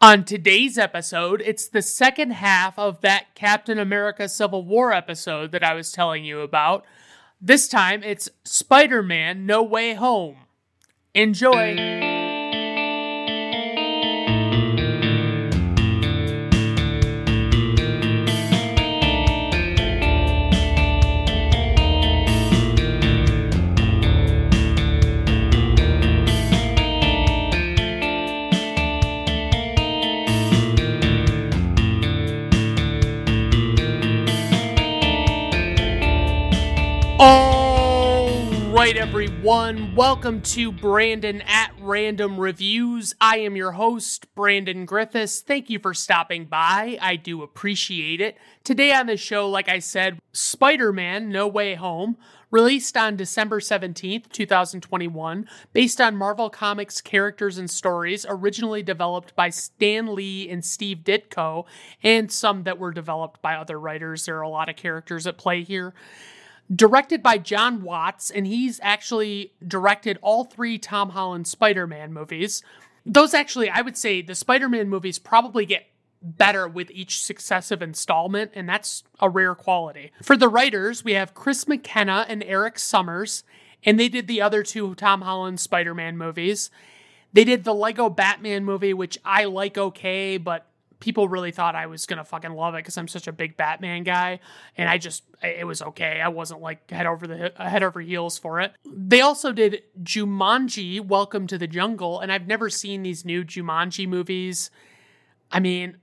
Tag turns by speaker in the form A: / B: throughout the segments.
A: On today's episode, it's the second half of that Captain America Civil War episode that I was telling you about. This time, it's Spider Man No Way Home. Enjoy! Everyone. Welcome to Brandon at Random Reviews. I am your host, Brandon Griffes. Thank you for stopping by. I do appreciate it. Today on the show, like I said, Spider Man No Way Home, released on December 17th, 2021, based on Marvel Comics characters and stories originally developed by Stan Lee and Steve Ditko, and some that were developed by other writers. There are a lot of characters at play here directed by Jon Watts, and he's actually directed all three Tom Holland Spider Man movies. Those actually, I would say the Spider Man movies probably get better with each successive installment, and that's a rare quality. For the writers, we have Chris McKenna and Erik Sommers, and they did the other two Tom Holland Spider Man movies. They did the Lego Batman movie, which I like okay, but people really thought I was gonna fucking love it because I'm such a big Batman guy, and I just it was okay. I wasn't like head over the head over heels for it. They also did Jumanji: Welcome to the Jungle, and I've never seen these new Jumanji movies. I mean,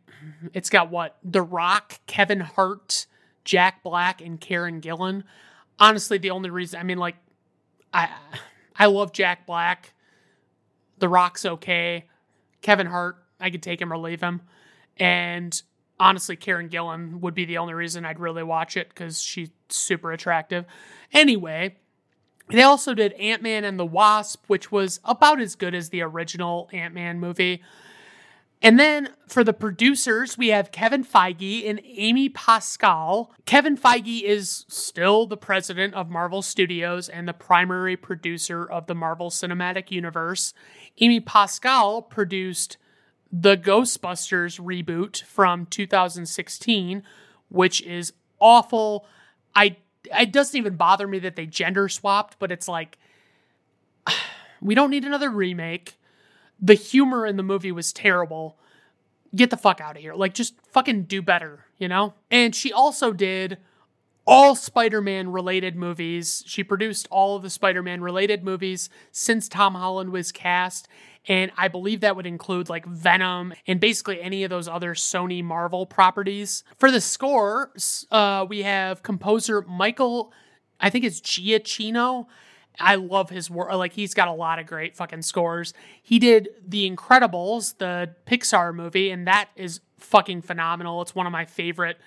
A: it's got what The Rock, Kevin Hart, Jack Black, and Karen Gillan. Honestly, the only reason I mean, like, I I love Jack Black. The Rock's okay. Kevin Hart, I could take him or leave him. And honestly, Karen Gillan would be the only reason I'd really watch it because she's super attractive. Anyway, they also did Ant Man and the Wasp, which was about as good as the original Ant Man movie. And then for the producers, we have Kevin Feige and Amy Pascal. Kevin Feige is still the president of Marvel Studios and the primary producer of the Marvel Cinematic Universe. Amy Pascal produced the Ghostbusters reboot from 2016, which is awful. I it doesn't even bother me that they gender swapped, but it's like we don't need another remake. The humor in the movie was terrible. Get the fuck out of here. Like just fucking do better, you know? And she also did all Spider Man related movies. She produced all of the Spider Man related movies since Tom Holland was cast. And I believe that would include like Venom and basically any of those other Sony Marvel properties. For the score, uh, we have composer Michael, I think it's Giacchino. I love his work. Like he's got a lot of great fucking scores. He did The Incredibles, the Pixar movie, and that is fucking phenomenal. It's one of my favorite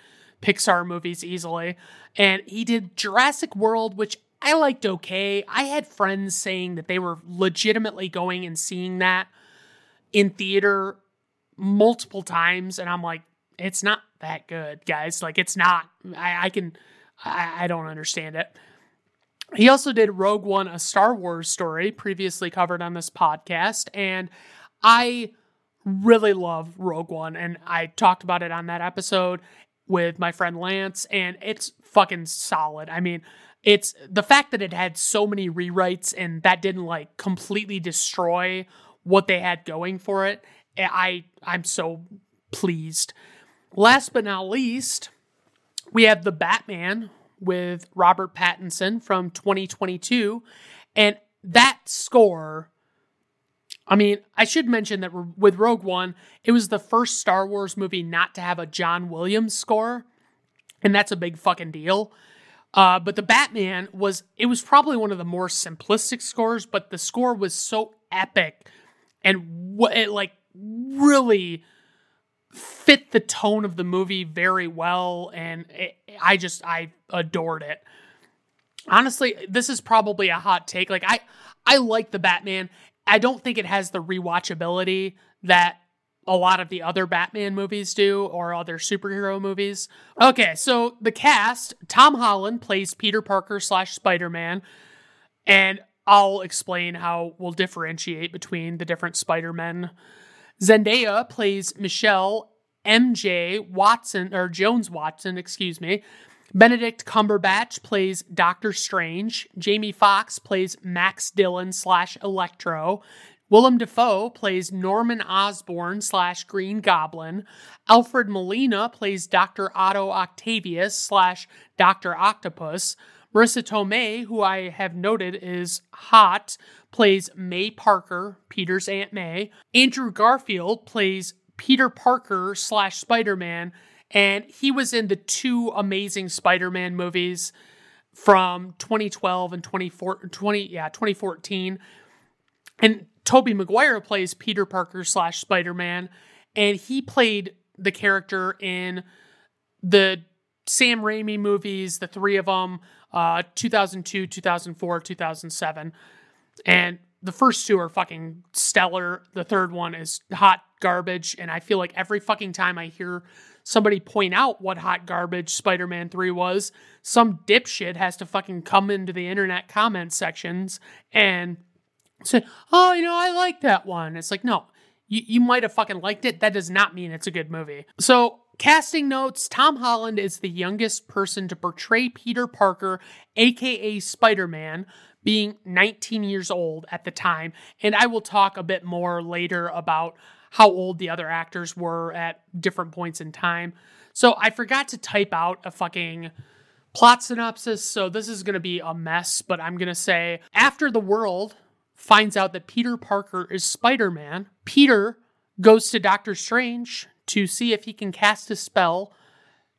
A: Pixar movies easily. And he did Jurassic World, which I liked okay. I had friends saying that they were legitimately going and seeing that in theater multiple times, and I'm like, it's not that good, guys. Like, it's not. I, I can, I, I don't understand it. He also did Rogue One, a Star Wars story, previously covered on this podcast, and I really love Rogue One, and I talked about it on that episode with my friend Lance, and it's fucking solid. I mean, it's the fact that it had so many rewrites and that didn't like completely destroy what they had going for it. Eh, I I'm so pleased. Last but not least, we have the Batman with Robert Pattinson from 2022 and that score I mean, I should mention that with Rogue One, it was the first Star Wars movie not to have a John Williams score, and that's a big fucking deal. Uh, but the Batman was it was probably one of the more simplistic scores, but the score was so epic and what it like really fit the tone of the movie very well, and it, I just I adored it. Honestly, this is probably a hot take. Like I I like the Batman. I don't think it has the rewatchability that a lot of the other Batman movies do or other superhero movies. Okay, so the cast Tom Holland plays Peter Parker slash Spider Man, and I'll explain how we'll differentiate between the different Spider Men. Zendaya plays Michelle MJ Watson, or Jones Watson, excuse me. Benedict Cumberbatch plays Doctor Strange. Jamie Foxx plays Max Dillon slash Electro. Willem Dafoe plays Norman Osborn slash Green Goblin. Alfred Molina plays Dr. Otto Octavius slash Dr. Octopus. Marisa Tomei, who I have noted is hot, plays May Parker, Peter's Aunt May. Andrew Garfield plays Peter Parker slash Spider Man, and he was in the two amazing Spider Man movies from 2012 and 20, yeah 2014. And Tobey Maguire plays Peter Parker slash Spider Man, and he played the character in the Sam Raimi movies, the three of them, uh, 2002, 2004, 2007. And the first two are fucking stellar. The third one is hot garbage. And I feel like every fucking time I hear somebody point out what hot garbage Spider Man 3 was, some dipshit has to fucking come into the internet comment sections and say, oh, you know, I like that one. It's like, no, you, you might have fucking liked it. That does not mean it's a good movie. So, casting notes Tom Holland is the youngest person to portray Peter Parker, aka Spider Man, being 19 years old at the time. And I will talk a bit more later about how old the other actors were at different points in time. So, I forgot to type out a fucking plot synopsis. So, this is going to be a mess, but I'm going to say after the world finds out that Peter Parker is Spider Man. Peter goes to Doctor Strange to see if he can cast a spell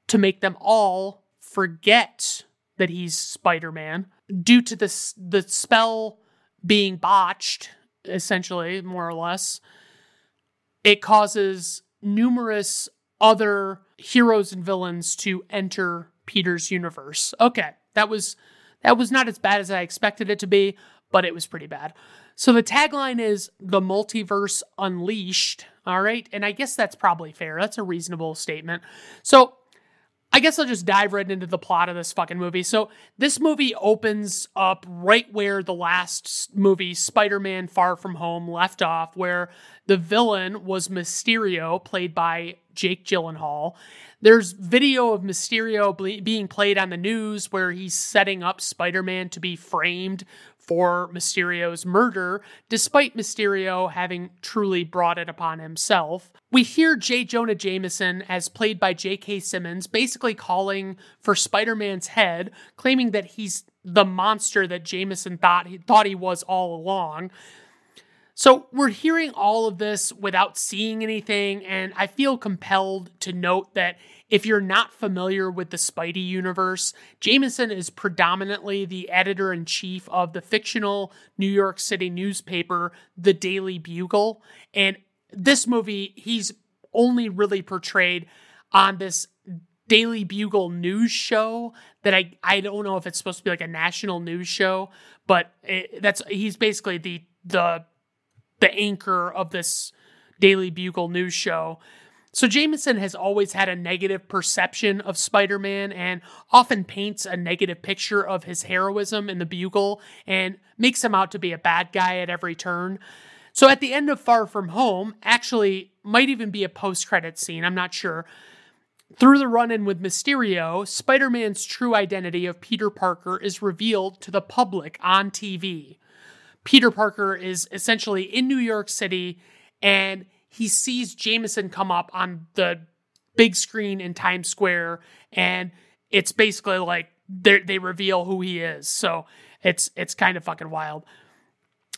A: to make them all forget that he's Spider Man. Due to this, the spell being botched, essentially, more or less, it causes numerous other heroes and villains to enter Peter's universe. Okay, that was that was not as bad as I expected it to be, but it was pretty bad. So the tagline is the multiverse unleashed. All right. And I guess that's probably fair. That's a reasonable statement. So I guess I'll just dive right into the plot of this fucking movie. So this movie opens up right where the last movie, Spider Man Far From Home, left off, where the villain was Mysterio, played by Jake Gyllenhaal. There's video of Mysterio ble- being played on the news where he's setting up Spider Man to be framed for Mysterio's murder, despite Mysterio having truly brought it upon himself. We hear J. Jonah Jameson, as played by J.K. Simmons, basically calling for Spider Man's head, claiming that he's the monster that Jameson thought he thought he was all along. So we're hearing all of this without seeing anything, and I feel compelled to note that if you're not familiar with the Spidey universe, Jameson is predominantly the editor in chief of the fictional New York City newspaper, The Daily Bugle. And this movie, he's only really portrayed on this Daily Bugle news show that I I don't know if it's supposed to be like a national news show, but it, that's he's basically the the the anchor of this Daily Bugle news show. So Jameson has always had a negative perception of Spider-Man and often paints a negative picture of his heroism in the Bugle and makes him out to be a bad guy at every turn. So at the end of Far From Home, actually might even be a post-credit scene, I'm not sure. Through the run-in with Mysterio, Spider-Man's true identity of Peter Parker is revealed to the public on TV. Peter Parker is essentially in New York City and he sees Jameson come up on the big screen in Times Square, and it's basically like they reveal who he is. So it's it's kind of fucking wild.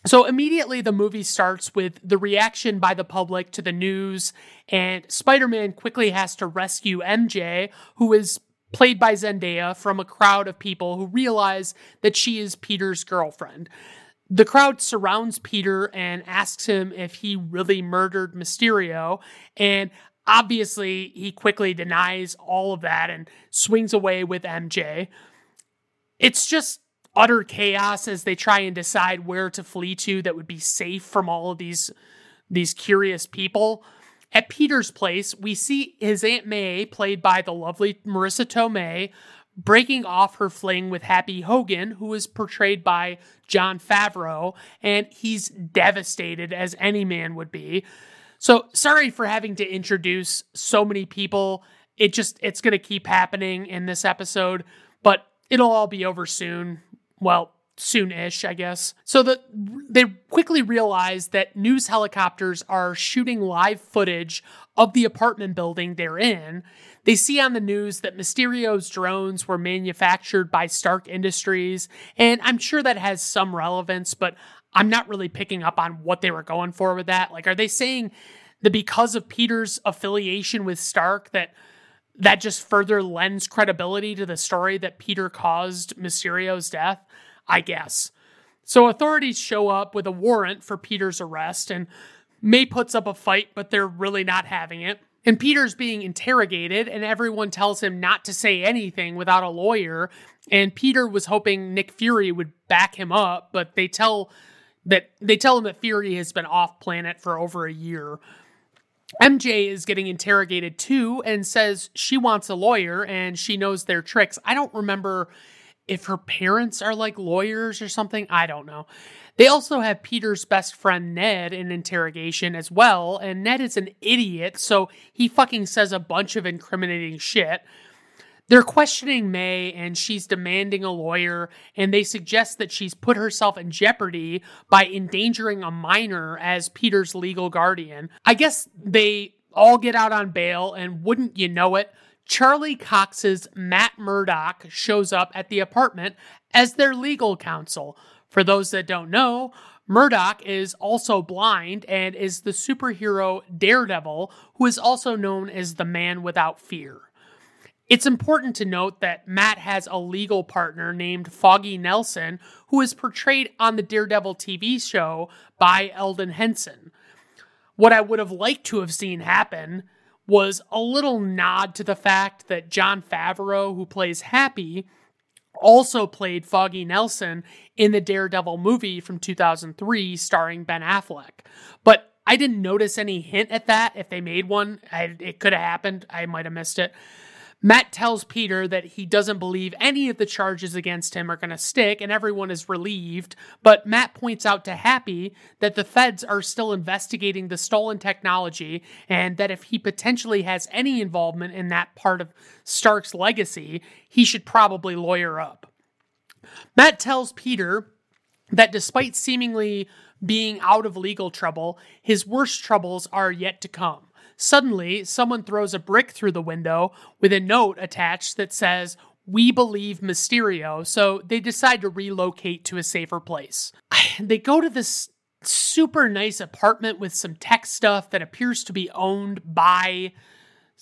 A: So immediately the movie starts with the reaction by the public to the news, and Spider-Man quickly has to rescue MJ, who is played by Zendaya, from a crowd of people who realize that she is Peter's girlfriend. The crowd surrounds Peter and asks him if he really murdered Mysterio. And obviously, he quickly denies all of that and swings away with MJ. It's just utter chaos as they try and decide where to flee to that would be safe from all of these these curious people. At Peter's place, we see his Aunt May, played by the lovely Marisa Tomei, breaking off her fling with Happy Hogan, who is portrayed by Jon Favreau, and he's devastated as any man would be. So sorry for having to introduce so many people. It just it's going to keep happening in this episode, but it'll all be over soon. Well, soon-ish, I guess. So that they quickly realize that news helicopters are shooting live footage of the apartment building they're in. They see on the news that Mysterio's drones were manufactured by Stark Industries, and I'm sure that has some relevance, but I'm not really picking up on what they were going for with that. Like, are they saying that because of Peter's affiliation with Stark that that just further lends credibility to the story that Peter caused Mysterio's death? I guess. So authorities show up with a warrant for Peter's arrest, and May puts up a fight, but they're really not having it. And Peter's being interrogated, and everyone tells him not to say anything without a lawyer. And Peter was hoping Nick Fury would back him up, but they tell that they tell him that Fury has been off planet for over a year. MJ is getting interrogated too and says she wants a lawyer and she knows their tricks. I don't remember if her parents are like lawyers or something. I don't know. They also have Peter's best friend Ned in interrogation as well, and Ned is an idiot, so he fucking says a bunch of incriminating shit. They're questioning May and she's demanding a lawyer, and they suggest that she's put herself in jeopardy by endangering a minor as Peter's legal guardian. I guess they all get out on bail, and wouldn't you know it, Charlie Cox's Matt Murdock shows up at the apartment as their legal counsel. For those that don't know, Murdock is also blind and is the superhero Daredevil, who is also known as the Man Without Fear. It's important to note that Matt has a legal partner named Foggy Nelson, who is portrayed on the Daredevil TV show by Elden Henson. What I would have liked to have seen happen was a little nod to the fact that Jon Favreau, who plays Happy, also played Foggy Nelson in the Daredevil movie from 2003 starring Ben Affleck. But I didn't notice any hint at that. If they made one, I, it could have happened. I might have missed it. Matt tells Peter that he doesn't believe any of the charges against him are going to stick, and everyone is relieved. But Matt points out to Happy that the feds are still investigating the stolen technology, and that if he potentially has any involvement in that part of Stark's legacy, he should probably lawyer up. Matt tells Peter that despite seemingly being out of legal trouble, his worst troubles are yet to come. Suddenly, someone throws a brick through the window with a note attached that says, We believe Mysterio, so they decide to relocate to a safer place. They go to this super nice apartment with some tech stuff that appears to be owned by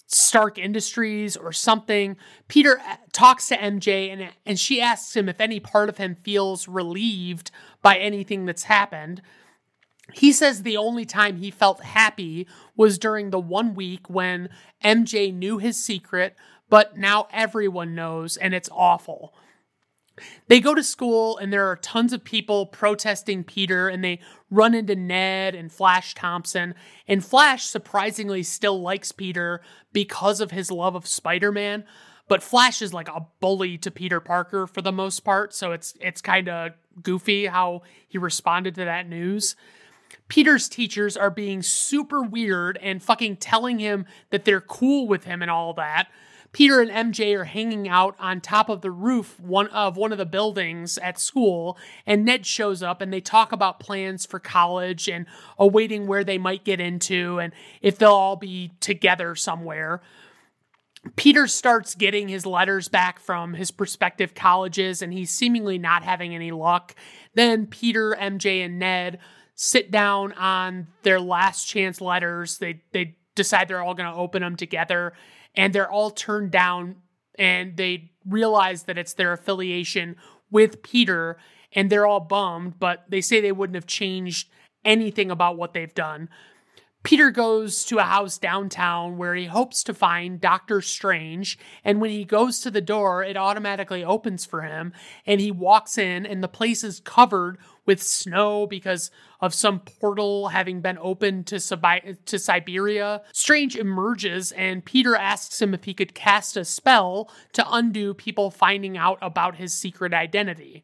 A: Stark Industries or something. Peter uh, talks to MJ and, and she asks him if any part of him feels relieved by anything that's happened. He says the only time he felt happy was during the one week when MJ knew his secret, but now everyone knows and it's awful. They go to school and there are tons of people protesting Peter and they run into Ned and Flash Thompson. And Flash surprisingly still likes Peter because of his love of Spider-Man, but Flash is like a bully to Peter Parker for the most part, so it's it's kind of goofy how he responded to that news. Peter's teachers are being super weird and fucking telling him that they're cool with him and all that. Peter and MJ are hanging out on top of the roof one of one of the buildings at school and Ned shows up and they talk about plans for college and awaiting where they might get into and if they'll all be together somewhere. Peter starts getting his letters back from his prospective colleges and he's seemingly not having any luck. Then Peter, MJ and Ned sit down on their last chance letters. They they decide they're all going to open them together, and they're all turned down. And they realize that it's their affiliation with Peter, and they're all bummed. But they say they wouldn't have changed anything about what they've done. Peter goes to a house downtown where he hopes to find Doctor Strange, and when he goes to the door, it automatically opens for him, and he walks in, and the place is covered with snow because of some portal having been opened to, Sibi- to Siberia. Strange emerges, and Peter asks him if he could cast a spell to undo people finding out about his secret identity.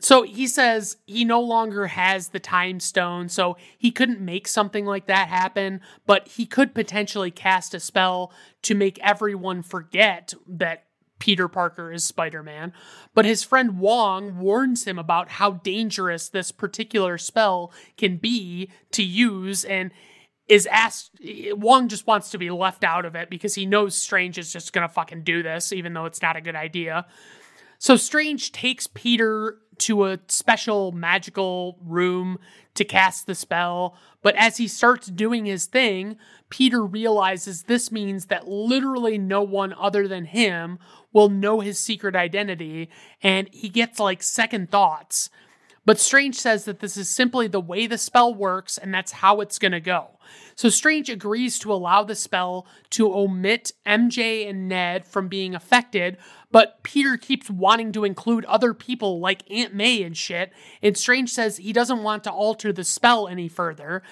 A: So he says he no longer has the time stone, so he couldn't make something like that happen, but he could potentially cast a spell to make everyone forget that Peter Parker is Spider Man. But his friend Wong warns him about how dangerous this particular spell can be to use and is asked Wong just wants to be left out of it because he knows Strange is just gonna fucking do this, even though it's not a good idea. So Strange takes Peter to a special magical room to cast the spell, but as he starts doing his thing, Peter realizes this means that literally no one other than him will know his secret identity, and he gets like second thoughts. But Strange says that this is simply the way the spell works and that's how it's going to go. So Strange agrees to allow the spell to omit MJ and Ned from being affected, but Peter keeps wanting to include other people like Aunt May and shit, and Strange says he doesn't want to alter the spell any further.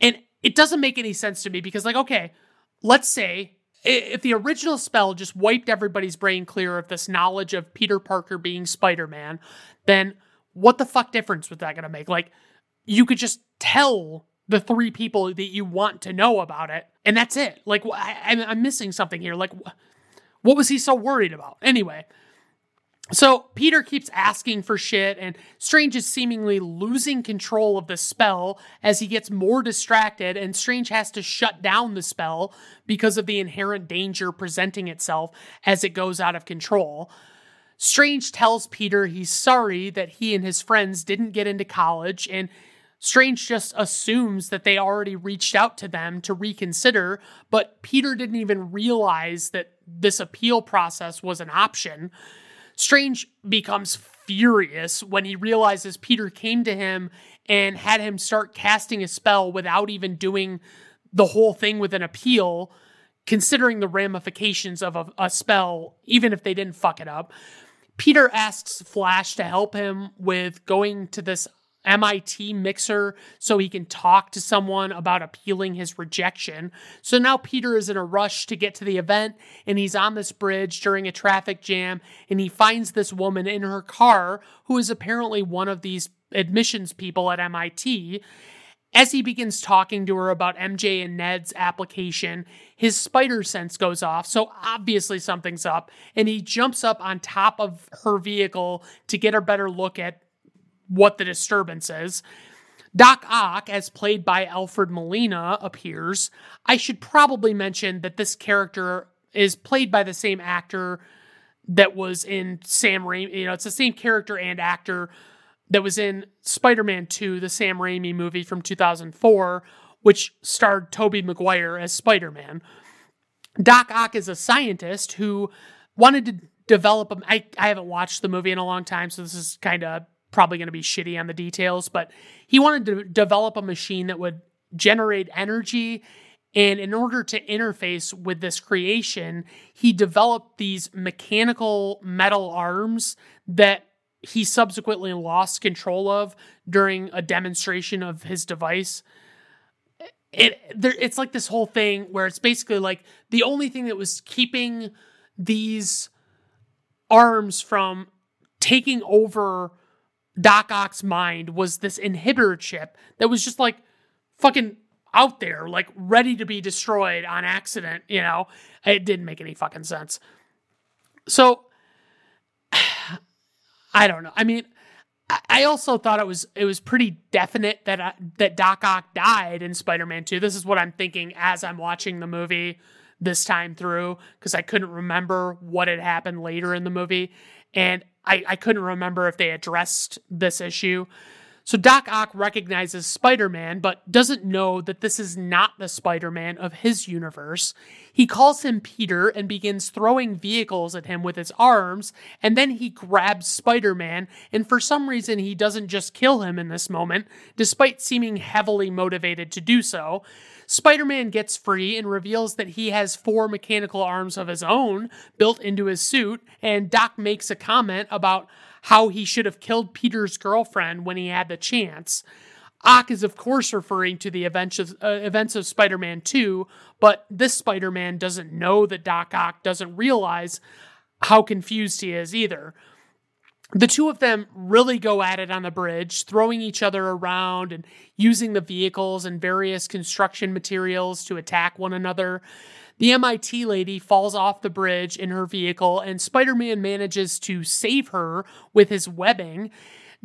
A: And it doesn't make any sense to me because, like, okay, let's say if the original spell just wiped everybody's brain clear of this knowledge of Peter Parker being Spider Man, then what the fuck difference was that going to make? Like, you could just tell the three people that you want to know about it, and that's it. Like, I, am missing something here. Like, what was he so worried about? Anyway, so Peter keeps asking for shit, and Strange is seemingly losing control of the spell as he gets more distracted, and Strange has to shut down the spell because of the inherent danger presenting itself as it goes out of control. Strange tells Peter he's sorry that he and his friends didn't get into college, and Strange just assumes that they already reached out to them to reconsider, but Peter didn't even realize that this appeal process was an option. Strange becomes furious when he realizes Peter came to him and had him start casting a spell without even doing the whole thing with an appeal, considering the ramifications of a, a spell, even if they didn't fuck it up. Peter asks Flash to help him with going to this MIT mixer so he can talk to someone about appealing his rejection. So now Peter is in a rush to get to the event and he's on this bridge during a traffic jam and he finds this woman in her car who is apparently one of these admissions people at MIT as he begins talking to her about MJ and Ned's application, his spider sense goes off, so obviously something's up, and he jumps up on top of her vehicle to get a better look at what the disturbance is. Doc Ock, as played by Alfred Molina, appears. I should probably mention that this character is played by the same actor that was in Sam Raimi. You know, it's the same character and actor that was in Spider Man 2, the Sam Raimi movie from 2004, which starred Tobey Maguire as Spider Man. Doc Ock is a scientist who wanted to develop a. I, I haven't watched the movie in a long time, so this is kind of probably going to be shitty on the details, but he wanted to develop a machine that would generate energy. And in order to interface with this creation, he developed these mechanical metal arms that he subsequently lost control of during a demonstration of his device. It there, it's like this whole thing where it's basically like the only thing that was keeping these arms from taking over Doc Ock's mind was this inhibitor chip that was just like fucking out there, like ready to be destroyed on accident, you know? It didn't make any fucking sense. So I don't know. I mean, I also thought it was it was pretty definite that uh, that Doc Ock died in Spider-Man 2. This is what I'm thinking as I'm watching the movie this time through because I couldn't remember what had happened later in the movie and I, I couldn't remember if they addressed this issue. So Doc Ock recognizes Spider Man, but doesn't know that this is not the Spider Man of his universe. He calls him Peter and begins throwing vehicles at him with his arms, and then he grabs Spider Man, and for some reason he doesn't just kill him in this moment, despite seeming heavily motivated to do so. Spider Man gets free and reveals that he has four mechanical arms of his own built into his suit, and Doc makes a comment about how he should have killed Peter's girlfriend when he had the chance. Ock is, of course, referring to the events of, uh, events of Spider Man 2, but this Spider Man doesn't know that Doc Ock doesn't realize how confused he is either. the two of them really go at it on the bridge, throwing each other around and using the vehicles and various construction materials to attack one another. The MIT lady falls off the bridge in her vehicle, and Spider Man manages to save her with his webbing.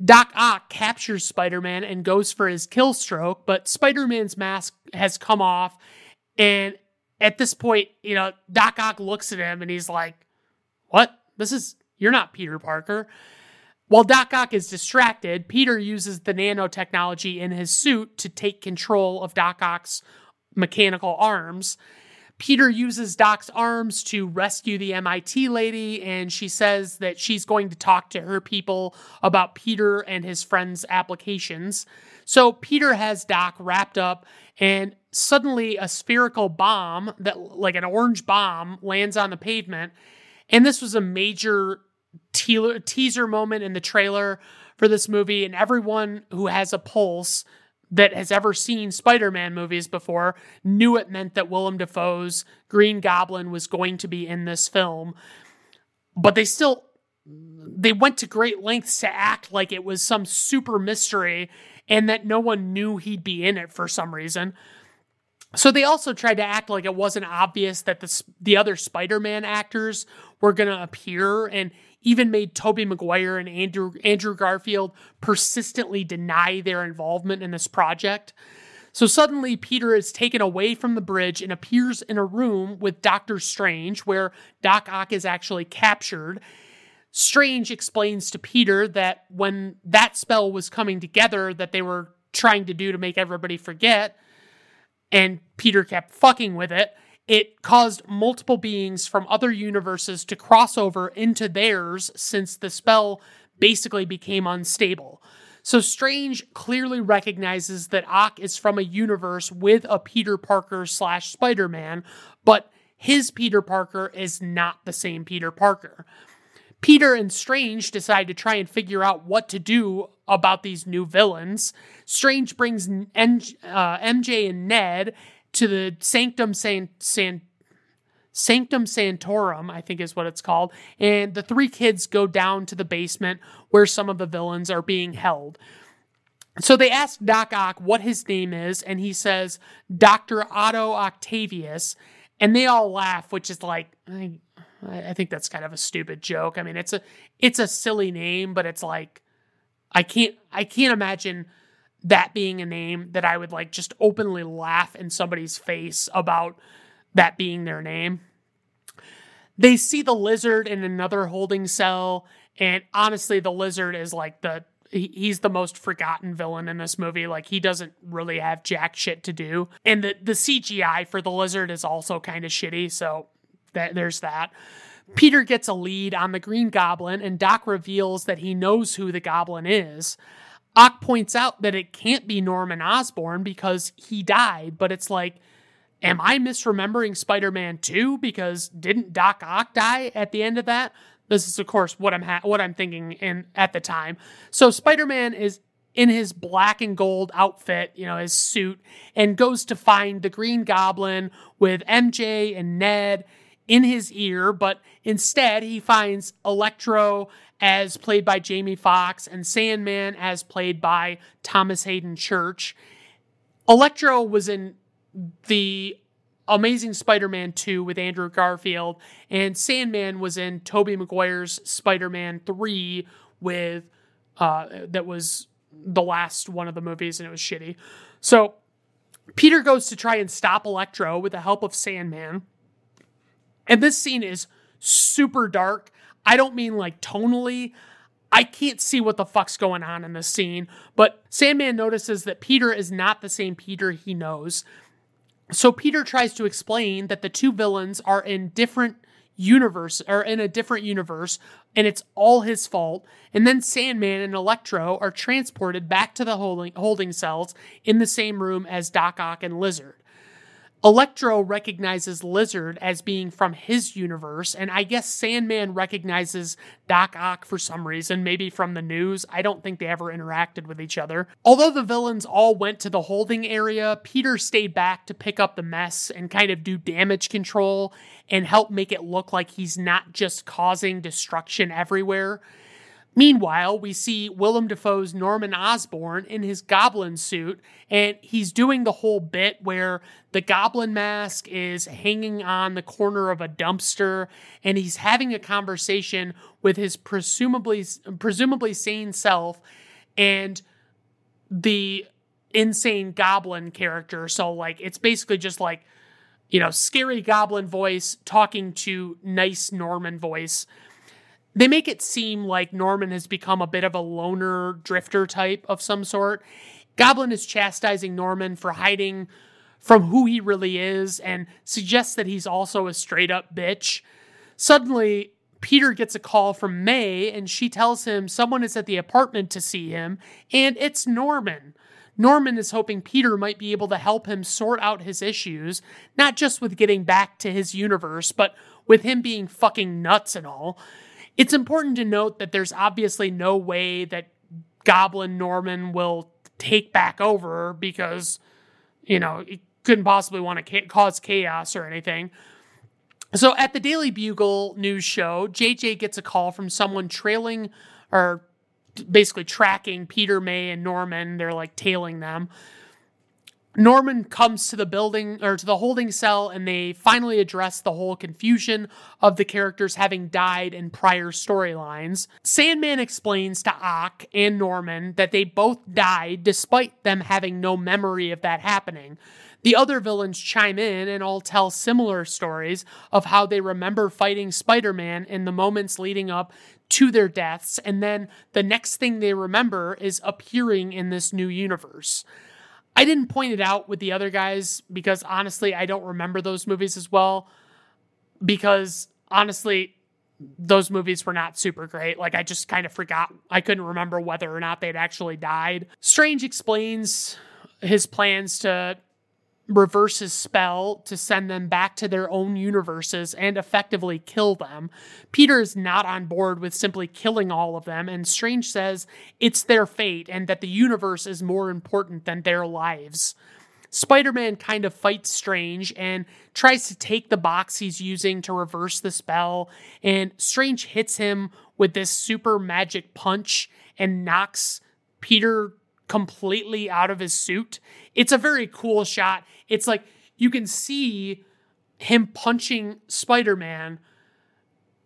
A: Doc Ock captures Spider Man and goes for his kill stroke, but Spider Man's mask has come off. And at this point, you know, Doc Ock looks at him and he's like, What? This is, you're not Peter Parker. While Doc Ock is distracted, Peter uses the nanotechnology in his suit to take control of Doc Ock's mechanical arms. Peter uses Doc's arms to rescue the MIT lady, and she says that she's going to talk to her people about Peter and his friends' applications. So Peter has Doc wrapped up, and suddenly a spherical bomb, that like an orange bomb, lands on the pavement. And this was a major te- teaser moment in the trailer for this movie, and everyone who has a pulse that has ever seen Spider-Man movies before knew it meant that Willem Dafoe's Green Goblin was going to be in this film. But they still they went to great lengths to act like it was some super mystery and that no one knew he'd be in it for some reason. So they also tried to act like it wasn't obvious that the the other Spider-Man actors were going to appear and even made Tobey Maguire and Andrew Andrew Garfield persistently deny their involvement in this project. So suddenly Peter is taken away from the bridge and appears in a room with Doctor Strange where Doc Ock is actually captured. Strange explains to Peter that when that spell was coming together that they were trying to do to make everybody forget and Peter kept fucking with it it caused multiple beings from other universes to cross over into theirs since the spell basically became unstable. So Strange clearly recognizes that Ock is from a universe with a Peter Parker slash Spider Man, but his Peter Parker is not the same Peter Parker. Peter and Strange decide to try and figure out what to do about these new villains. Strange brings uh, MJ and Ned to the Sanctum San, San Sanctum Sanctorum, I think is what it's called, and the three kids go down to the basement where some of the villains are being held. So they ask Doc Ock what his name is, and he says Dr. Otto Octavius, and they all laugh, which is like I, I think that's kind of a stupid joke. I mean, it's a it's a silly name, but it's like I can't I can't imagine that being a name that I would like just openly laugh in somebody's face about that being their name. They see the lizard in another holding cell, and honestly, the lizard is like the he's the most forgotten villain in this movie. Like he doesn't really have jack shit to do, and the the CGI for the lizard is also kind of shitty. So that there's that. Peter gets a lead on the Green Goblin, and Doc reveals that he knows who the Goblin is. Ock points out that it can't be Norman Osborn because he died, but it's like, am I misremembering Spider Man 2? Because didn't Doc Ock die at the end of that? This is, of course, what I'm ha- what I'm thinking in at the time. So Spider Man is in his black and gold outfit, you know, his suit, and goes to find the Green Goblin with MJ and Ned in his ear, but instead he finds Electro as played by Jamie Foxx and Sandman as played by Thomas Haden Church. Electro was in the Amazing Spider-Man 2 with Andrew Garfield and Sandman was in Tobey Maguire's Spider-Man 3 with uh, that was the last one of the movies and it was shitty. So Peter goes to try and stop Electro with the help of Sandman and this scene is super dark. I don't mean like tonally. I can't see what the fuck's going on in this scene, but Sandman notices that Peter is not the same Peter he knows. So Peter tries to explain that the two villains are in different universe or in a different universe and it's all his fault. And then Sandman and Electro are transported back to the holding, holding cells in the same room as Doc Ock and Lizard. Electro recognizes Lizard as being from his universe, and I guess Sandman recognizes Doc Ock for some reason, maybe from the news. I don't think they ever interacted with each other. Although the villains all went to the holding area, Peter stayed back to pick up the mess and kind of do damage control and help make it look like he's not just causing destruction everywhere. Meanwhile, we see Willem Dafoe's Norman Osborn in his goblin suit, and he's doing the whole bit where the goblin mask is hanging on the corner of a dumpster, and he's having a conversation with his presumably presumably sane self and the insane goblin character. So like it's basically just like you know, scary goblin voice talking to nice Norman voice they make it seem like Norman has become a bit of a loner drifter type of some sort. Goblin is chastising Norman for hiding from who he really is and suggests that he's also a straight up bitch. Suddenly, Peter gets a call from May and she tells him someone is at the apartment to see him, and it's Norman. Norman is hoping Peter might be able to help him sort out his issues, not just with getting back to his universe, but with him being fucking nuts and all. It's important to note that there's obviously no way that Goblin Norman will take back over because, you know, he couldn't possibly want to cause chaos or anything. So at the Daily Bugle news show, JJ gets a call from someone trailing or basically tracking Peter May and Norman. They're like tailing them. Norman comes to the building or to the holding cell and they finally address the whole confusion of the characters having died in prior storylines. Sandman explains to Ock and Norman that they both died despite them having no memory of that happening. The other villains chime in and all tell similar stories of how they remember fighting Spider Man in the moments leading up to their deaths, and then the next thing they remember is appearing in this new universe. I didn't point it out with the other guys because honestly, I don't remember those movies as well. Because honestly, those movies were not super great. Like, I just kind of forgot. I couldn't remember whether or not they'd actually died. Strange explains his plans to reverse his spell to send them back to their own universes and effectively kill them. Peter is not on board with simply killing all of them, and Strange says it's their fate and that the universe is more important than their lives. Spider Man kind of fights Strange and tries to take the box he's using to reverse the spell, and Strange hits him with this super magic punch and knocks Peter completely out of his suit. It's a very cool shot. It's like you can see him punching Spider Man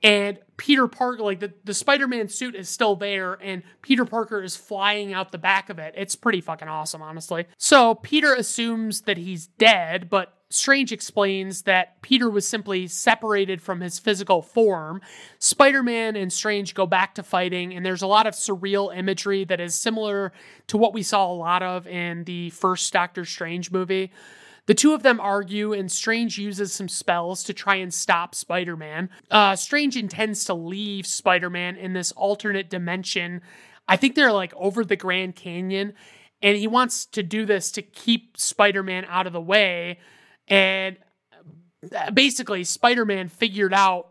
A: and Peter Parker, like the, the Spider Man suit is still there, and Peter Parker is flying out the back of it. It's pretty fucking awesome, honestly. So Peter assumes that he's dead, but Strange explains that Peter was simply separated from his physical form. Spider Man and Strange go back to fighting, and there's a lot of surreal imagery that is similar to what we saw a lot of in the first Doctor Strange movie. The two of them argue, and Strange uses some spells to try and stop Spider Man. Uh, Strange intends to leave Spider Man in this alternate dimension. I think they're like over the Grand Canyon, and he wants to do this to keep Spider Man out of the way. And uh, basically, Spider Man figured out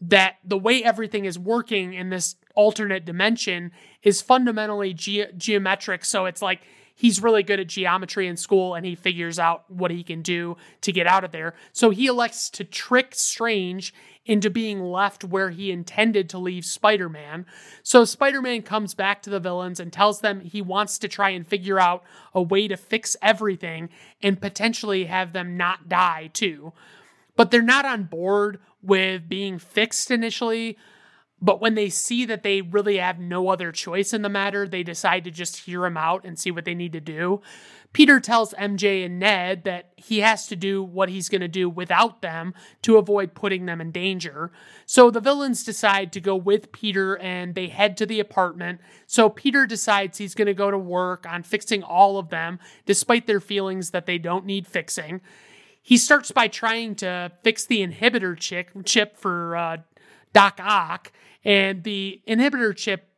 A: that the way everything is working in this alternate dimension is fundamentally ge- geometric. So it's like he's really good at geometry in school and he figures out what he can do to get out of there. So he elects to trick Strange into being left where he intended to leave Spider Man. So Spider Man comes back to the villains and tells them he wants to try and figure out a way to fix everything and potentially have them not die too. But they're not on board with being fixed initially. But when they see that they really have no other choice in the matter, they decide to just hear him out and see what they need to do. Peter tells MJ and Ned that he has to do what he's going to do without them to avoid putting them in danger. So the villains decide to go with Peter and they head to the apartment. So Peter decides he's going to go to work on fixing all of them, despite their feelings that they don't need fixing. He starts by trying to fix the inhibitor chip, for uh, Doc Ock, and the inhibitor chip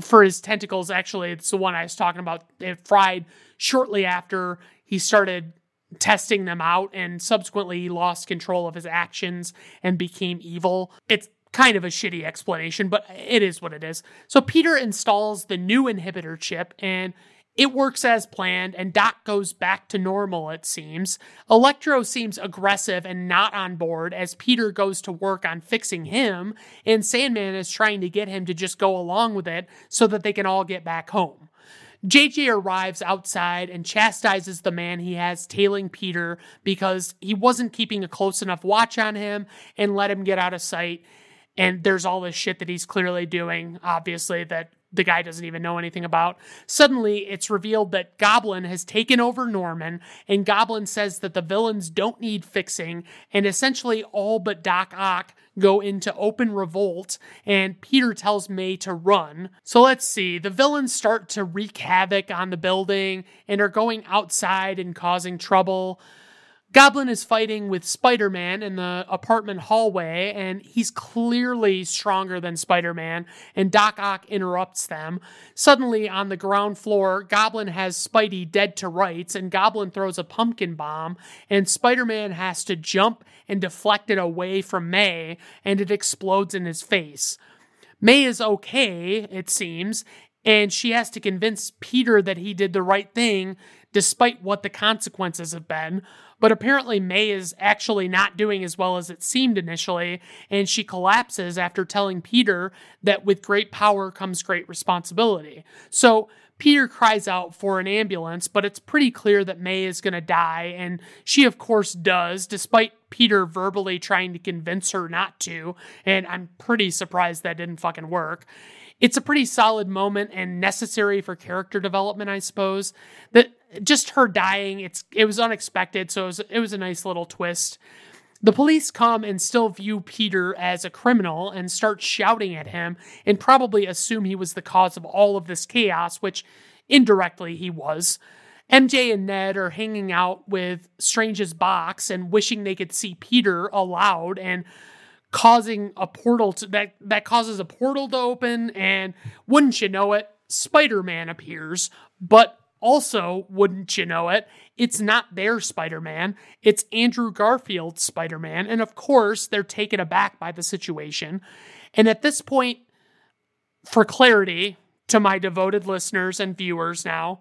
A: for his tentacles, actually, it's the one I was talking about. It fried shortly after he started testing them out, and subsequently he lost control of his actions and became evil. It's kind of a shitty explanation, but it is what it is. So Peter installs the new inhibitor chip, and It works as planned, and Doc goes back to normal, it seems. Electro seems aggressive and not on board as Peter goes to work on fixing him, and Sandman is trying to get him to just go along with it so that they can all get back home. JJ arrives outside and chastises the man he has tailing Peter because he wasn't keeping a close enough watch on him and let him get out of sight. And there's all this shit that he's clearly doing, obviously, that the guy doesn't even know anything about. Suddenly, it's revealed that Goblin has taken over Norman, and Goblin says that the villains don't need fixing, and essentially all but Doc Ock go into open revolt, and Peter tells May to run. So let's see. The villains start to wreak havoc on the building and are going outside and causing trouble. Goblin is fighting with Spider Man in the apartment hallway, and he's clearly stronger than Spider Man, and Doc Ock interrupts them. Suddenly, on the ground floor, Goblin has Spidey dead to rights, and Goblin throws a pumpkin bomb, and Spider Man has to jump and deflect it away from May, and it explodes in his face. May is okay, it seems, and she has to convince Peter that he did the right thing despite what the consequences have been. But apparently, May is actually not doing as well as it seemed initially, and she collapses after telling Peter that with great power comes great responsibility. So, Peter cries out for an ambulance, but it's pretty clear that May is going to die, and she, of course, does, despite Peter verbally trying to convince her not to. And I'm pretty surprised that didn't fucking work it's a pretty solid moment and necessary for character development, I suppose. That just her dying, it's it was unexpected, so it was, it was a nice little twist. The police come and still view Peter as a criminal and start shouting at him and probably assume he was the cause of all of this chaos, which indirectly he was. MJ and Ned are hanging out with Strange's box and wishing they could see Peter aloud and causing a portal to that that causes a portal to open and wouldn't you know it spider-man appears but also wouldn't you know it it's not their spider-man it's andrew garfield's spider-man and of course they're taken aback by the situation and at this point for clarity to my devoted listeners and viewers now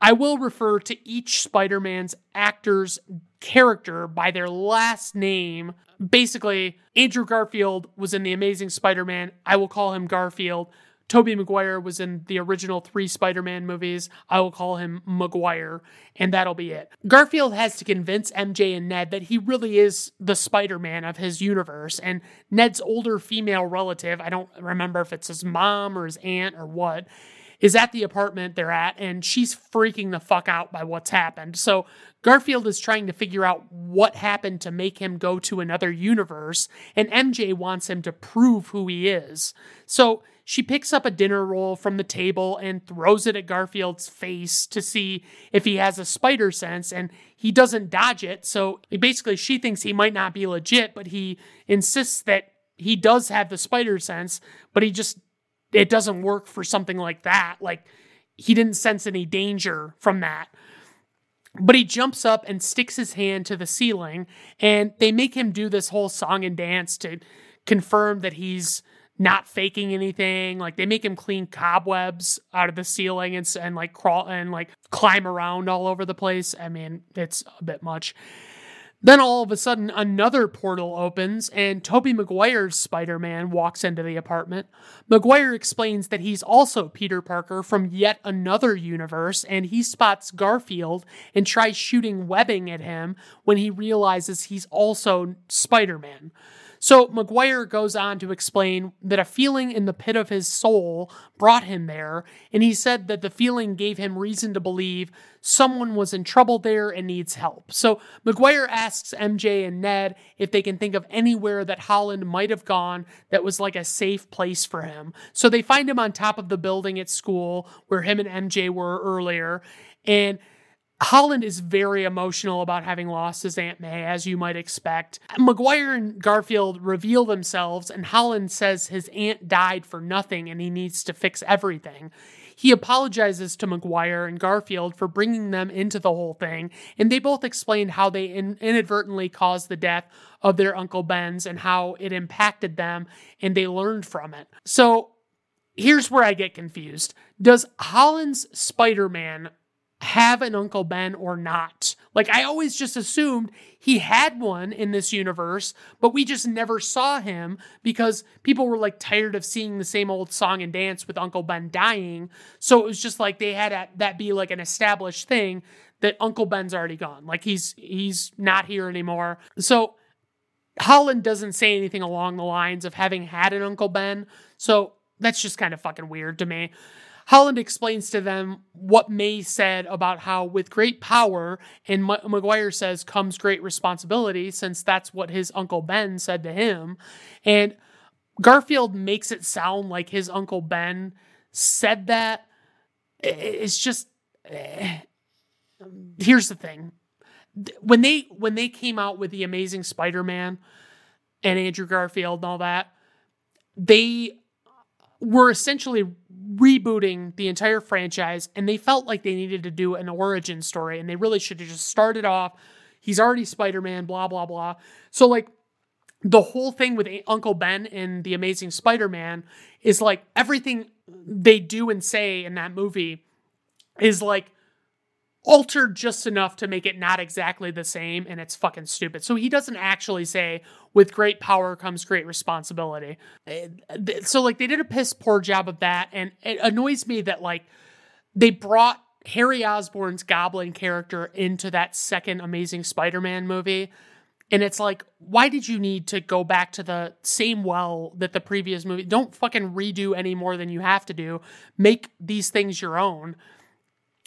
A: I will refer to each Spider Man's actor's character by their last name. Basically, Andrew Garfield was in The Amazing Spider Man. I will call him Garfield. Tobey Maguire was in the original three Spider Man movies. I will call him Maguire, and that'll be it. Garfield has to convince MJ and Ned that he really is the Spider Man of his universe, and Ned's older female relative, I don't remember if it's his mom or his aunt or what, is at the apartment they're at and she's freaking the fuck out by what's happened. So Garfield is trying to figure out what happened to make him go to another universe, and MJ wants him to prove who he is. So she picks up a dinner roll from the table and throws it at Garfield's face to see if he has a spider sense, and he doesn't dodge it. So basically, she thinks he might not be legit, but he insists that he does have the spider sense, but he just it doesn't work for something like that. Like he didn't sense any danger from that. But he jumps up and sticks his hand to the ceiling, and they make him do this whole song and dance to confirm that he's not faking anything. Like they make him clean cobwebs out of the ceiling and, and like crawl and like climb around all over the place. I mean, it's a bit much. Then all of a sudden, another portal opens and Tobey Maguire's Spider Man walks into the apartment. Maguire explains that he's also Peter Parker from yet another universe, and he spots Garfield and tries shooting webbing at him when he realizes he's also Spider Man. So Maguire goes on to explain that a feeling in the pit of his soul brought him there, and he said that the feeling gave him reason to believe someone was in trouble there and needs help. So Maguire asks MJ and Ned if they can think of anywhere that Holland might have gone that was like a safe place for him. So they find him on top of the building at school where him and MJ were earlier, and Holland is very emotional about having lost his Aunt May, as you might expect. Maguire and Garfield reveal themselves, and Holland says his aunt died for nothing and he needs to fix everything. He apologizes to Maguire and Garfield for bringing them into the whole thing, and they both explain how they in- inadvertently caused the death of their Uncle Ben's and how it impacted them, and they learned from it. So here's where I get confused. Does Holland's Spider Man have an Uncle Ben or not? Like, I always just assumed he had one in this universe, but we just never saw him because people were like tired of seeing the same old song and dance with Uncle Ben dying. So it was just like they had that be like an established thing that Uncle Ben's already gone. Like he's he's not here anymore. So Holland doesn't say anything along the lines of having had an Uncle Ben. So that's just kind of fucking weird to me. Holland explains to them what May said about how, with great power, and M- Maguire says, comes great responsibility, since that's what his Uncle Ben said to him. And Garfield makes it sound like his Uncle Ben said that. It's just. Eh. Here's the thing. When they when they came out with the Amazing Spider-Man and Andrew Garfield and all that, they were essentially rebooting the entire franchise and they felt like they needed to do an origin story and they really should have just started off he's already spider-man blah blah blah. So like the whole thing with uncle ben and the amazing spider-man is like everything they do and say in that movie is like altered just enough to make it not exactly the same and it's fucking stupid. So he doesn't actually say with great power comes great responsibility. Eh, so like they did a piss poor job of that and it annoys me that like they brought Harry Osborn's goblin character into that second amazing Spider-Man movie. And it's like, why did you need to go back to the same well that the previous movie? Don't fucking redo any more than you have to do. Make these things your own.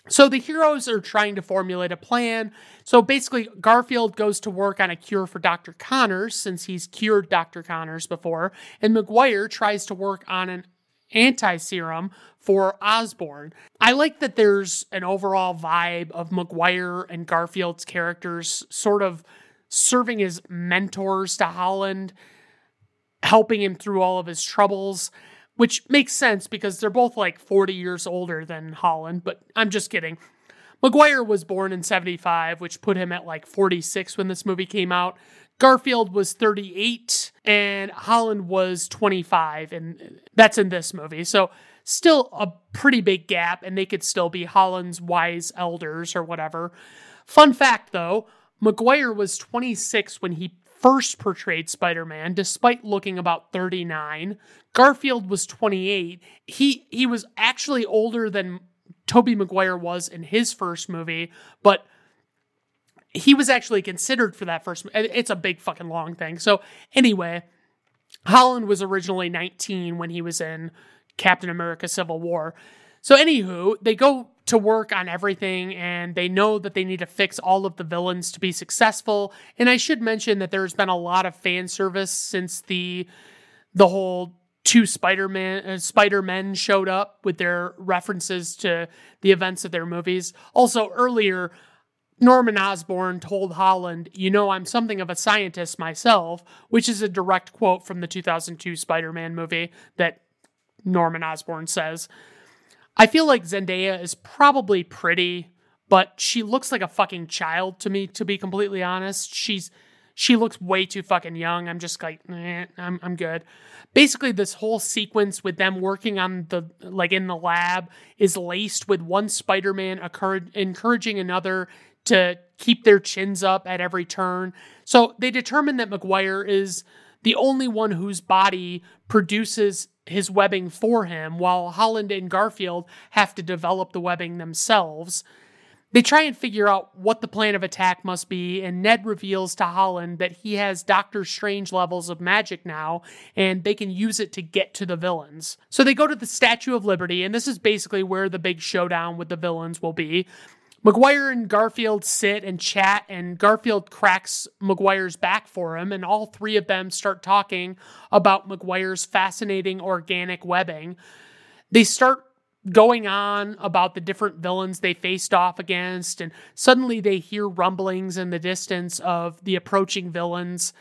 A: So the heroes are trying to formulate a plan. So basically, Garfield goes to work on a cure for Dr. Connors since he's cured Dr. Connors before, and Maguire tries to work on an anti serum for Osborn. I like that there's an overall vibe of Maguire and Garfield's characters sort of serving as mentors to Holland, helping him through all of his troubles which makes sense because they're both like 40 years older than Holland, but I'm just kidding. Maguire was born in 75, which put him at like 46 when this movie came out. Garfield was 38 and Holland was 25, and that's in this movie. So, still a pretty big gap, and they could still be Holland's wise elders or whatever. Fun fact though, Maguire was 26 when he first portrayed Spider Man, despite looking about 39. Garfield was 28. He he was actually older than Tobey Maguire was in his first movie, but he was actually considered for that first. It's a big fucking long thing. So anyway, Holland was originally 19 when he was in Captain America: Civil War. So anywho, they go to work on everything and they know that they need to fix all of the villains to be successful. And I should mention that there's been a lot of fan service since the the whole two Spider-Man uh, Spider-Men showed up with their references to the events of their movies. Also earlier Norman Osborn told Holland, "You know, I'm something of a scientist myself," which is a direct quote from the 2002 Spider-Man movie that Norman Osborn says. I feel like Zendaya is probably pretty, but she looks like a fucking child to me, to be completely honest. She's she looks way too fucking young. I'm just like, I'm I'm good. Basically, this whole sequence with them working on the like in the lab is laced with one Spider-Man occurred, encouraging another to keep their chins up at every turn. So they determine that Maguire is the only one whose body produces his webbing for him, while Holland and Garfield have to develop the webbing themselves. They try and figure out what the plan of attack must be, and Ned reveals to Holland that he has Doctor Strange levels of magic now, and they can use it to get to the villains. So they go to the Statue of Liberty, and this is basically where the big showdown with the villains will be. Maguire and Garfield sit and chat, and Garfield cracks Maguire's back for him, and all three of them start talking about Maguire's fascinating organic webbing. They start going on about the different villains they faced off against, and suddenly they hear rumblings in the distance of the approaching villains.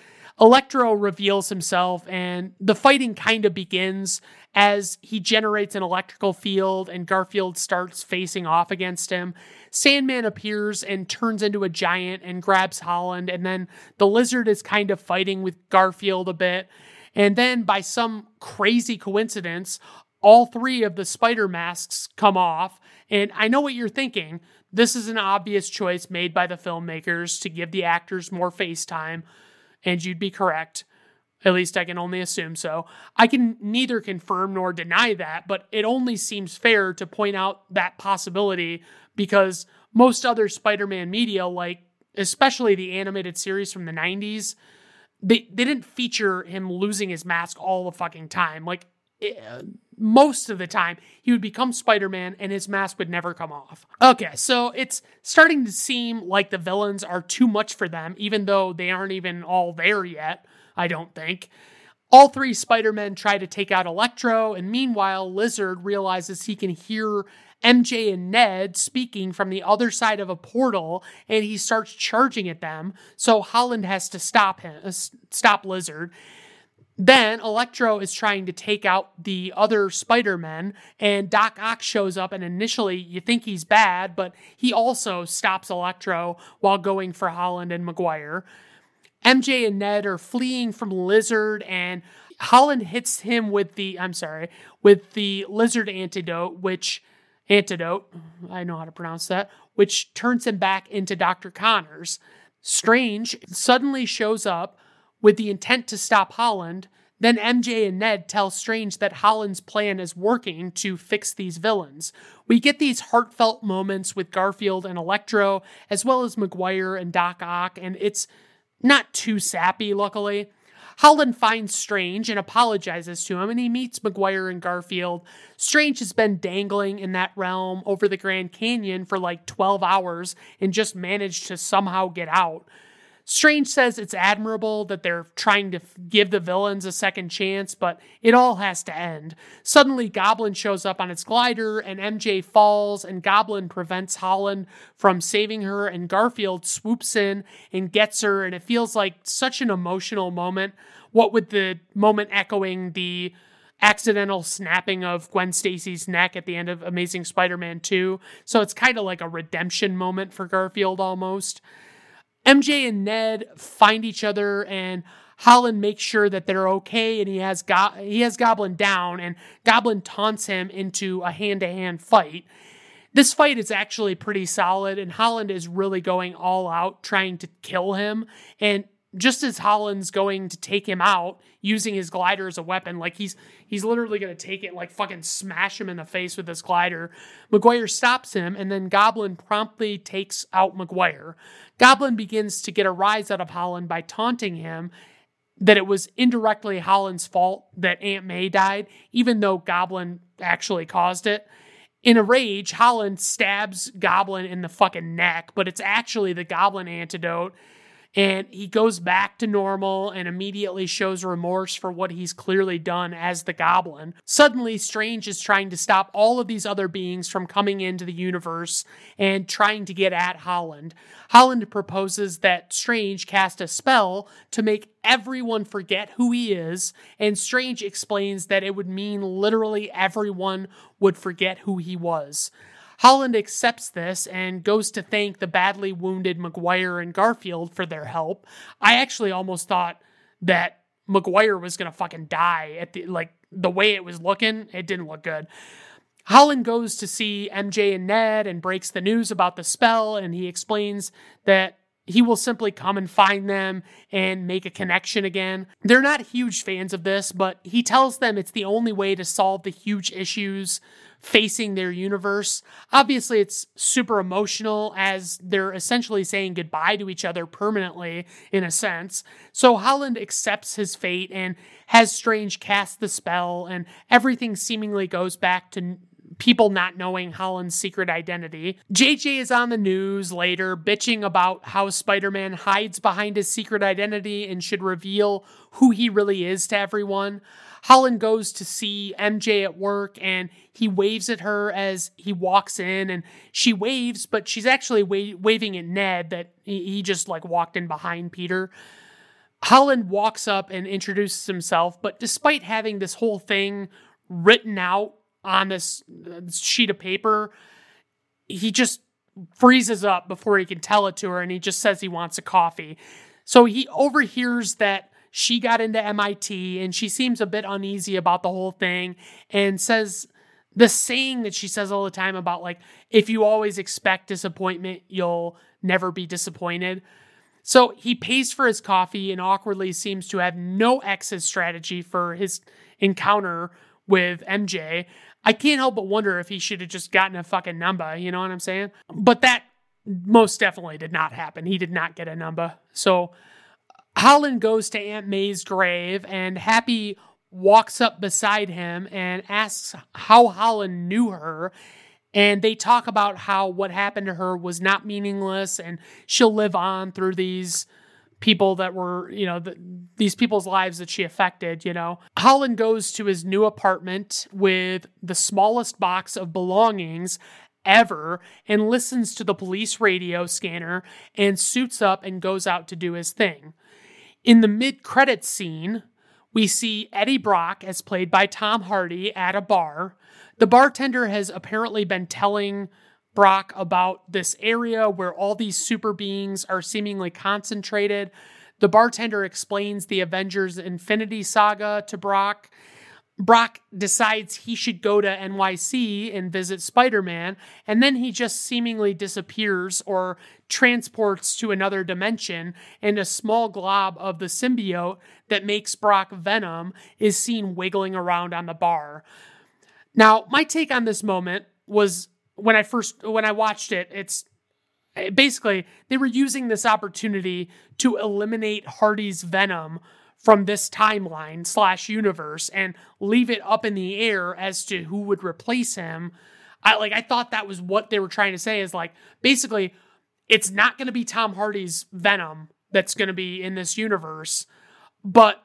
A: Electro reveals himself, and the fighting kind of begins as he generates an electrical field, and Garfield starts facing off against him. Sandman appears and turns into a giant and grabs Holland, and then the lizard is kind of fighting with Garfield a bit. And then, by some crazy coincidence, all three of the spider masks come off. And I know what you're thinking. This is an obvious choice made by the filmmakers to give the actors more face time, and you'd be correct. At least I can only assume so. I can neither confirm nor deny that, but it only seems fair to point out that possibility because most other Spider Man media, like especially the animated series from the 90s, they, they didn't feature him losing his mask all the fucking time. Like, it, eh, most of the time, he would become Spider Man and his mask would never come off. Okay, so it's starting to seem like the villains are too much for them, even though they aren't even all there yet. I don't think. All three Spider-Men try to take out Electro, and meanwhile, Lizard realizes he can hear MJ and Ned speaking from the other side of a portal, and he starts charging at them. So Holland has to stop him, uh, stop Lizard. Then Electro is trying to take out the other Spider-Men, and Doc Ock shows up, and initially you think he's bad, but he also stops Electro while going for Holland and Maguire. MJ and Ned are fleeing from Lizard, and Holland hits him with the I'm sorry, with the lizard antidote, which antidote, I know how to pronounce that, which turns him back into Dr. Connors. Strange suddenly shows up with the intent to stop Holland. Then MJ and Ned tell Strange that Holland's plan is working to fix these villains. We get these heartfelt moments with Garfield and Electro, as well as Maguire and Doc Ock, and it's not too sappy, luckily. Holland finds Strange and apologizes to him, and he meets Maguire and Garfield. Strange has been dangling in that realm over the Grand Canyon for like 12 hours and just managed to somehow get out. Strange says it's admirable that they're trying to give the villains a second chance, but it all has to end. Suddenly, Goblin shows up on its glider, and MJ falls, and Goblin prevents Holland from saving her, and Garfield swoops in and gets her, and it feels like such an emotional moment. What with the moment echoing the accidental snapping of Gwen Stacy's neck at the end of Amazing Spider Man 2. So it's kind of like a redemption moment for Garfield almost. MJ and Ned find each other and Holland makes sure that they're okay and he has Go- he has Goblin down and Goblin taunts him into a hand-to-hand fight. This fight is actually pretty solid and Holland is really going all out trying to kill him and just as Holland's going to take him out using his glider as a weapon, like he's he's literally going to take it like fucking smash him in the face with his glider. Maguire stops him, and then Goblin promptly takes out Maguire. Goblin begins to get a rise out of Holland by taunting him that it was indirectly Holland's fault that Aunt May died, even though Goblin actually caused it. In a rage, Holland stabs Goblin in the fucking neck, but it's actually the Goblin antidote and he goes back to normal and immediately shows remorse for what he's clearly done as the goblin. Suddenly, Strange is trying to stop all of these other beings from coming into the universe and trying to get at Holland. Holland proposes that Strange cast a spell to make everyone forget who he is, and Strange explains that it would mean literally everyone would forget who he was. Holland accepts this and goes to thank the badly wounded Maguire and Garfield for their help. I actually almost thought that Maguire was gonna fucking die at the like the way it was looking, it didn't look good. Holland goes to see MJ and Ned and breaks the news about the spell, and he explains that he will simply come and find them and make a connection again. They're not huge fans of this, but he tells them it's the only way to solve the huge issues facing their universe. Obviously, it's super emotional as they're essentially saying goodbye to each other permanently, in a sense. So Holland accepts his fate and has Strange cast the spell, and everything seemingly goes back to people not knowing Holland's secret identity. JJ is on the news later bitching about how Spider Man hides behind his secret identity and should reveal who he really is to everyone. Holland goes to see MJ at work and he waves at her as he walks in and she waves, but she's actually wa- waving at Ned that he, he just like walked in behind Peter. Holland walks up and introduces himself, but despite having this whole thing written out on this sheet of paper, he just freezes up before he can tell it to her and he just says he wants a coffee. So he overhears that she got into MIT and she seems a bit uneasy about the whole thing and says the saying that she says all the time about like if you always expect disappointment you'll never be disappointed. So he pays for his coffee and awkwardly seems to have no exit strategy for his encounter with mj i can't help but wonder if he should have just gotten a fucking number you know what i'm saying? But that most definitely did not happen. He did not get a number. So holland goes to aunt may's grave and happy walks up beside him and asks how Holland knew her. And they talk about how what happened to her was not meaningless and she'll live on through these people that were, you know, the, these people's lives that she affected, you know. Holland goes to his new apartment with the smallest box of belongings ever and listens to the police radio scanner and suits up and goes out to do his thing. In the mid credit scene, we see Eddie Brock, as played by Tom Hardy, at a bar. The bartender has apparently been telling Brock about this area where all these super beings are seemingly concentrated. The bartender explains the Avengers Infinity Saga to Brock Brock decides he should go to NYC and visit Spider Man, and then he just seemingly disappears or transports to another dimension, and a small glob of the symbiote that makes Brock Venom is seen wiggling around on the bar. Now, my take on this moment was when I first when I watched it, it's basically they were using this opportunity to eliminate Hardy's Venom from this timeline slash universe and leave it up in the air as to who would replace him. I like I thought that was what they were trying to say is like basically it's not going to be Tom Hardy's Venom that's going to be in this universe, but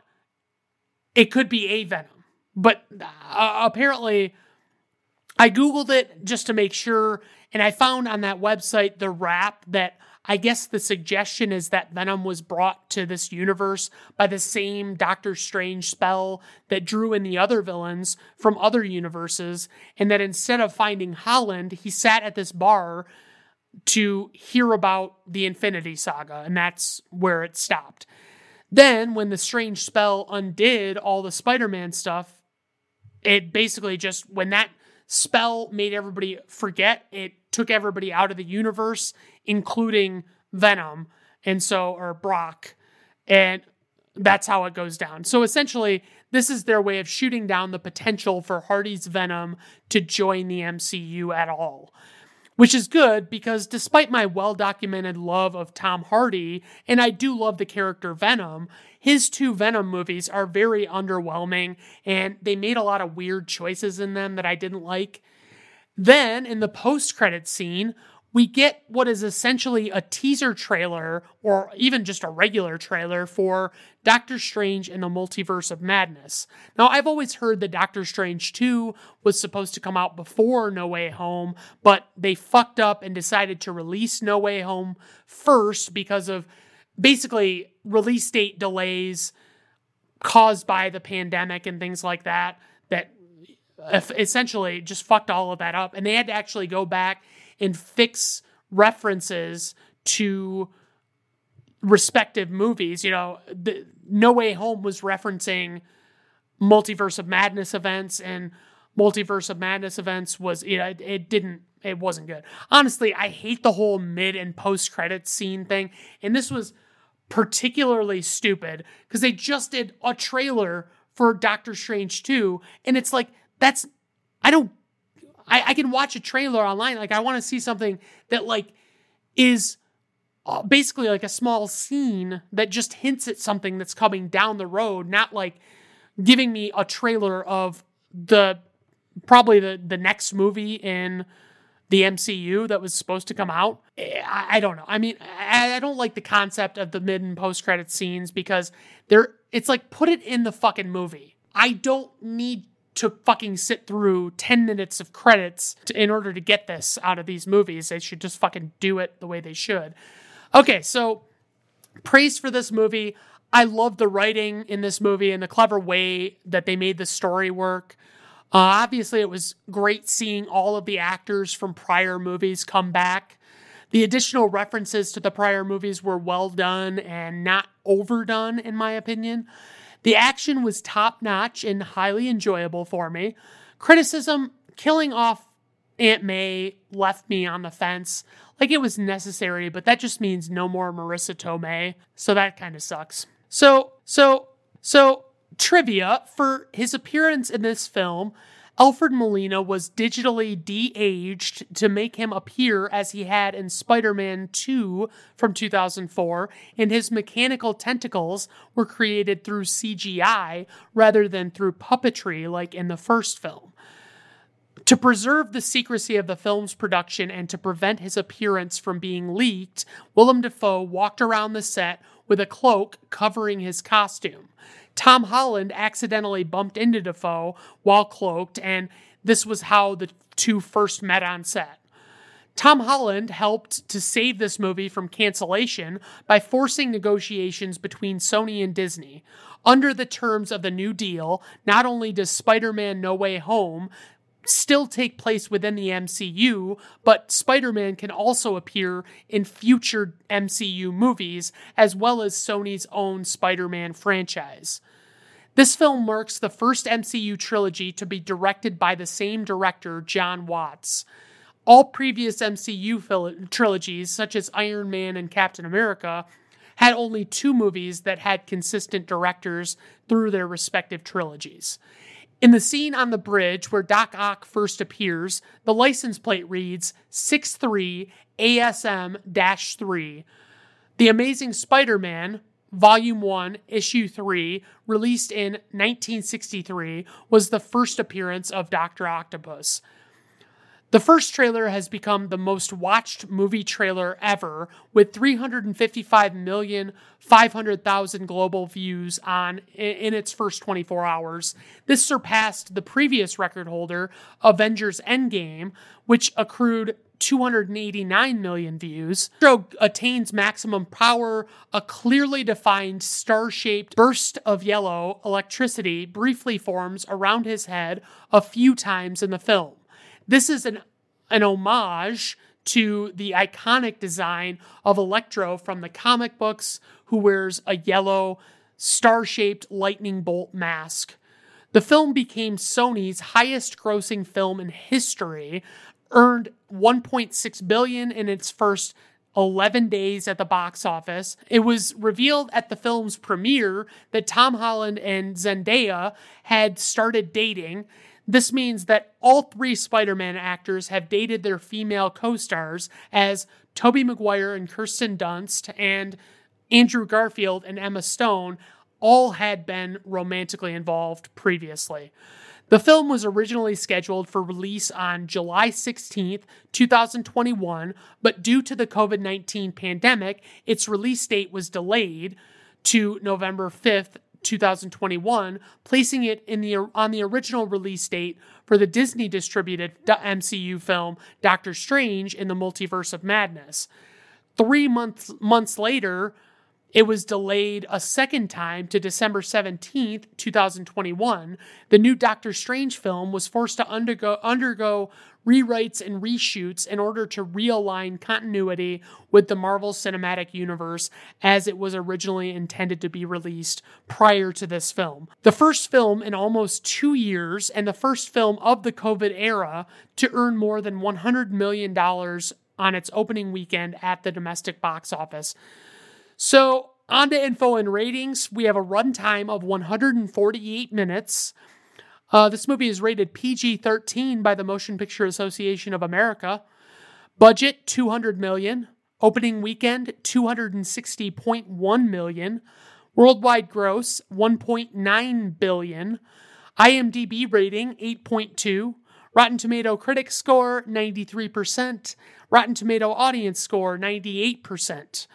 A: it could be a Venom. But uh, apparently I googled it just to make sure and I found on that website the Wrap that I guess the suggestion is that Venom was brought to this universe by the same Doctor Strange spell that drew in the other villains from other universes, and that instead of finding Holland, he sat at this bar to hear about the Infinity Saga, and that's where it stopped. Then, when the strange spell undid all the Spider Man stuff, it basically just, when that spell made everybody forget, it took everybody out of the universe, including Venom, and so, or Brock. And that's how it goes down. So essentially, this is their way of shooting down the potential for Hardy's Venom to join the MCU at all. Which is good because despite my well documented love of Tom Hardy, and I do love the character Venom, his two Venom movies are very underwhelming and they made a lot of weird choices in them that I didn't like. Then, in the post credit scene, we get what is essentially a teaser trailer or even just a regular trailer for Doctor Strange in the Multiverse of Madness. Now, I've always heard that Doctor Strange 2 was supposed to come out before No Way Home, but they fucked up and decided to release No Way Home first because of basically release date delays caused by the pandemic and things like that that essentially just fucked all of that up. And they had to actually go back and fix references to respective movies. You know, the, No Way Home was referencing Multiverse of Madness events, and Multiverse of Madness events was, you know, it, it didn't, it wasn't good. Honestly, I hate the whole mid and post credit scene thing. And this was particularly stupid because they just did a trailer for Doctor Strange 2. And it's like, that's I don't I, I can watch a trailer online. Like I want to see something that like is uh, basically like a small scene that just hints at something that's coming down the road, not like giving me a trailer of the probably the the next movie in the MCU that was supposed to come out. I, I don't know. I mean, I, I, don't like the concept of the mid and post credit scenes because they're it's like put it in the fucking movie. I don't need to fucking sit through 10 minutes of credits to, in order to get this out of these movies. They should just fucking do it the way they should. Okay, so praise for this movie. I love the writing in this movie and the clever way that they made the story work. Uh, obviously, it was great seeing all of the actors from prior movies come back. The additional references to the prior movies were well done and not overdone, in my opinion. The action was top notch and highly enjoyable for me. Criticism killing off Aunt May left me on the fence. Like it was necessary, but that just means no more Marisa Tomei. So that kind of sucks. So, so, so, trivia for his appearance in this film. Alfred Molina was digitally de aged to make him appear as he had in Spider Man 2 from 2004, and his mechanical tentacles were created through CGI rather than through puppetry like in the first film. To preserve the secrecy of the film's production and to prevent his appearance from being leaked, Willem Dafoe walked around the set with a cloak covering his costume. Tom Holland accidentally bumped into Dafoe while cloaked, and this was how the two first met on set. Tom Holland helped to save this movie from cancellation by forcing negotiations between Sony and Disney. Under the terms of the New Deal, not only does Spider Man No Way Home still take place within the MCU, but Spider Man can also appear in future MCU movies, as well as Sony's own Spider Man franchise. This film marks the first MCU trilogy to be directed by the same director, Jon Watts. All previous MCU fil- trilogies, such as Iron Man and Captain America, had only two movies that had consistent directors through their respective trilogies. In the scene on the bridge where Doc Ock first appears, the license plate reads 63 ASM 3. The Amazing Spider Man, Volume 1, Issue 3, released in 1963, was the first appearance of Dr. Octopus. The first trailer has become the most watched movie trailer ever, with 355,500,000 global views on in its first 24 hours. This surpassed the previous record holder, Avengers Endgame, which accrued 289 million views. Show attains maximum power. A clearly defined star shaped burst of yellow electricity briefly forms around his head a few times in the film. This is an, an homage to the iconic design of Electro from the comic books, who wears a yellow, star shaped lightning bolt mask. The film became Sony's highest grossing film in history, earned 1.6 billion in its first 11 days at the box office. It was revealed at the film's premiere that Tom Holland and Zendaya had started dating this means that all three Spider Man actors have dated their female co stars as Tobey Maguire and Kirsten Dunst and Andrew Garfield and Emma Stone all had been romantically involved previously. The film was originally scheduled for release on July 16th, 2021, but due to the COVID 19 pandemic, its release date was delayed to November 5th, 2021, placing it in the on the original release date for the Disney distributed MCU film Doctor Strange in the Multiverse of Madness. 3 months months later, it was delayed a second time to December 17th, 2021. The new Doctor Strange film was forced to undergo, undergo rewrites and reshoots in order to realign continuity with the Marvel Cinematic Universe as it was originally intended to be released prior to this film. The first film in almost two years and the first film of the COVID era to earn more than $100 million on its opening weekend at the domestic box office. So, on to info and ratings. We have a runtime of 148 minutes. Uh, this movie is rated PG 13 by the Motion Picture Association of America. Budget 200 million. Opening weekend 260.1 million. Worldwide gross 1.9 billion. IMDb rating 8.2. Rotten Tomato critic score 93%. Rotten Tomato audience score 98%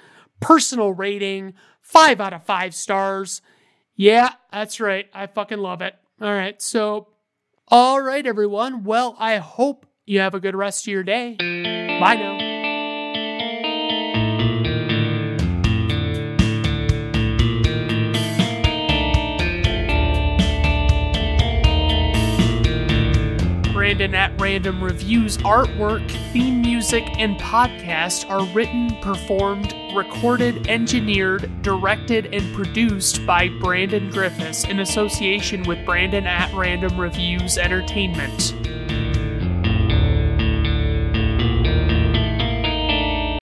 A: personal rating, five out of five stars. Yeah, that's right. I fucking love it. All right. So, all right, everyone. Well, I hope you have a good rest of your day. Bye now. Brandon at Random Reviews artwork, theme music, and podcast are written, performed, recorded, engineered, directed, and produced by Brandon Griffes in association with Brandon at Random Reviews Entertainment.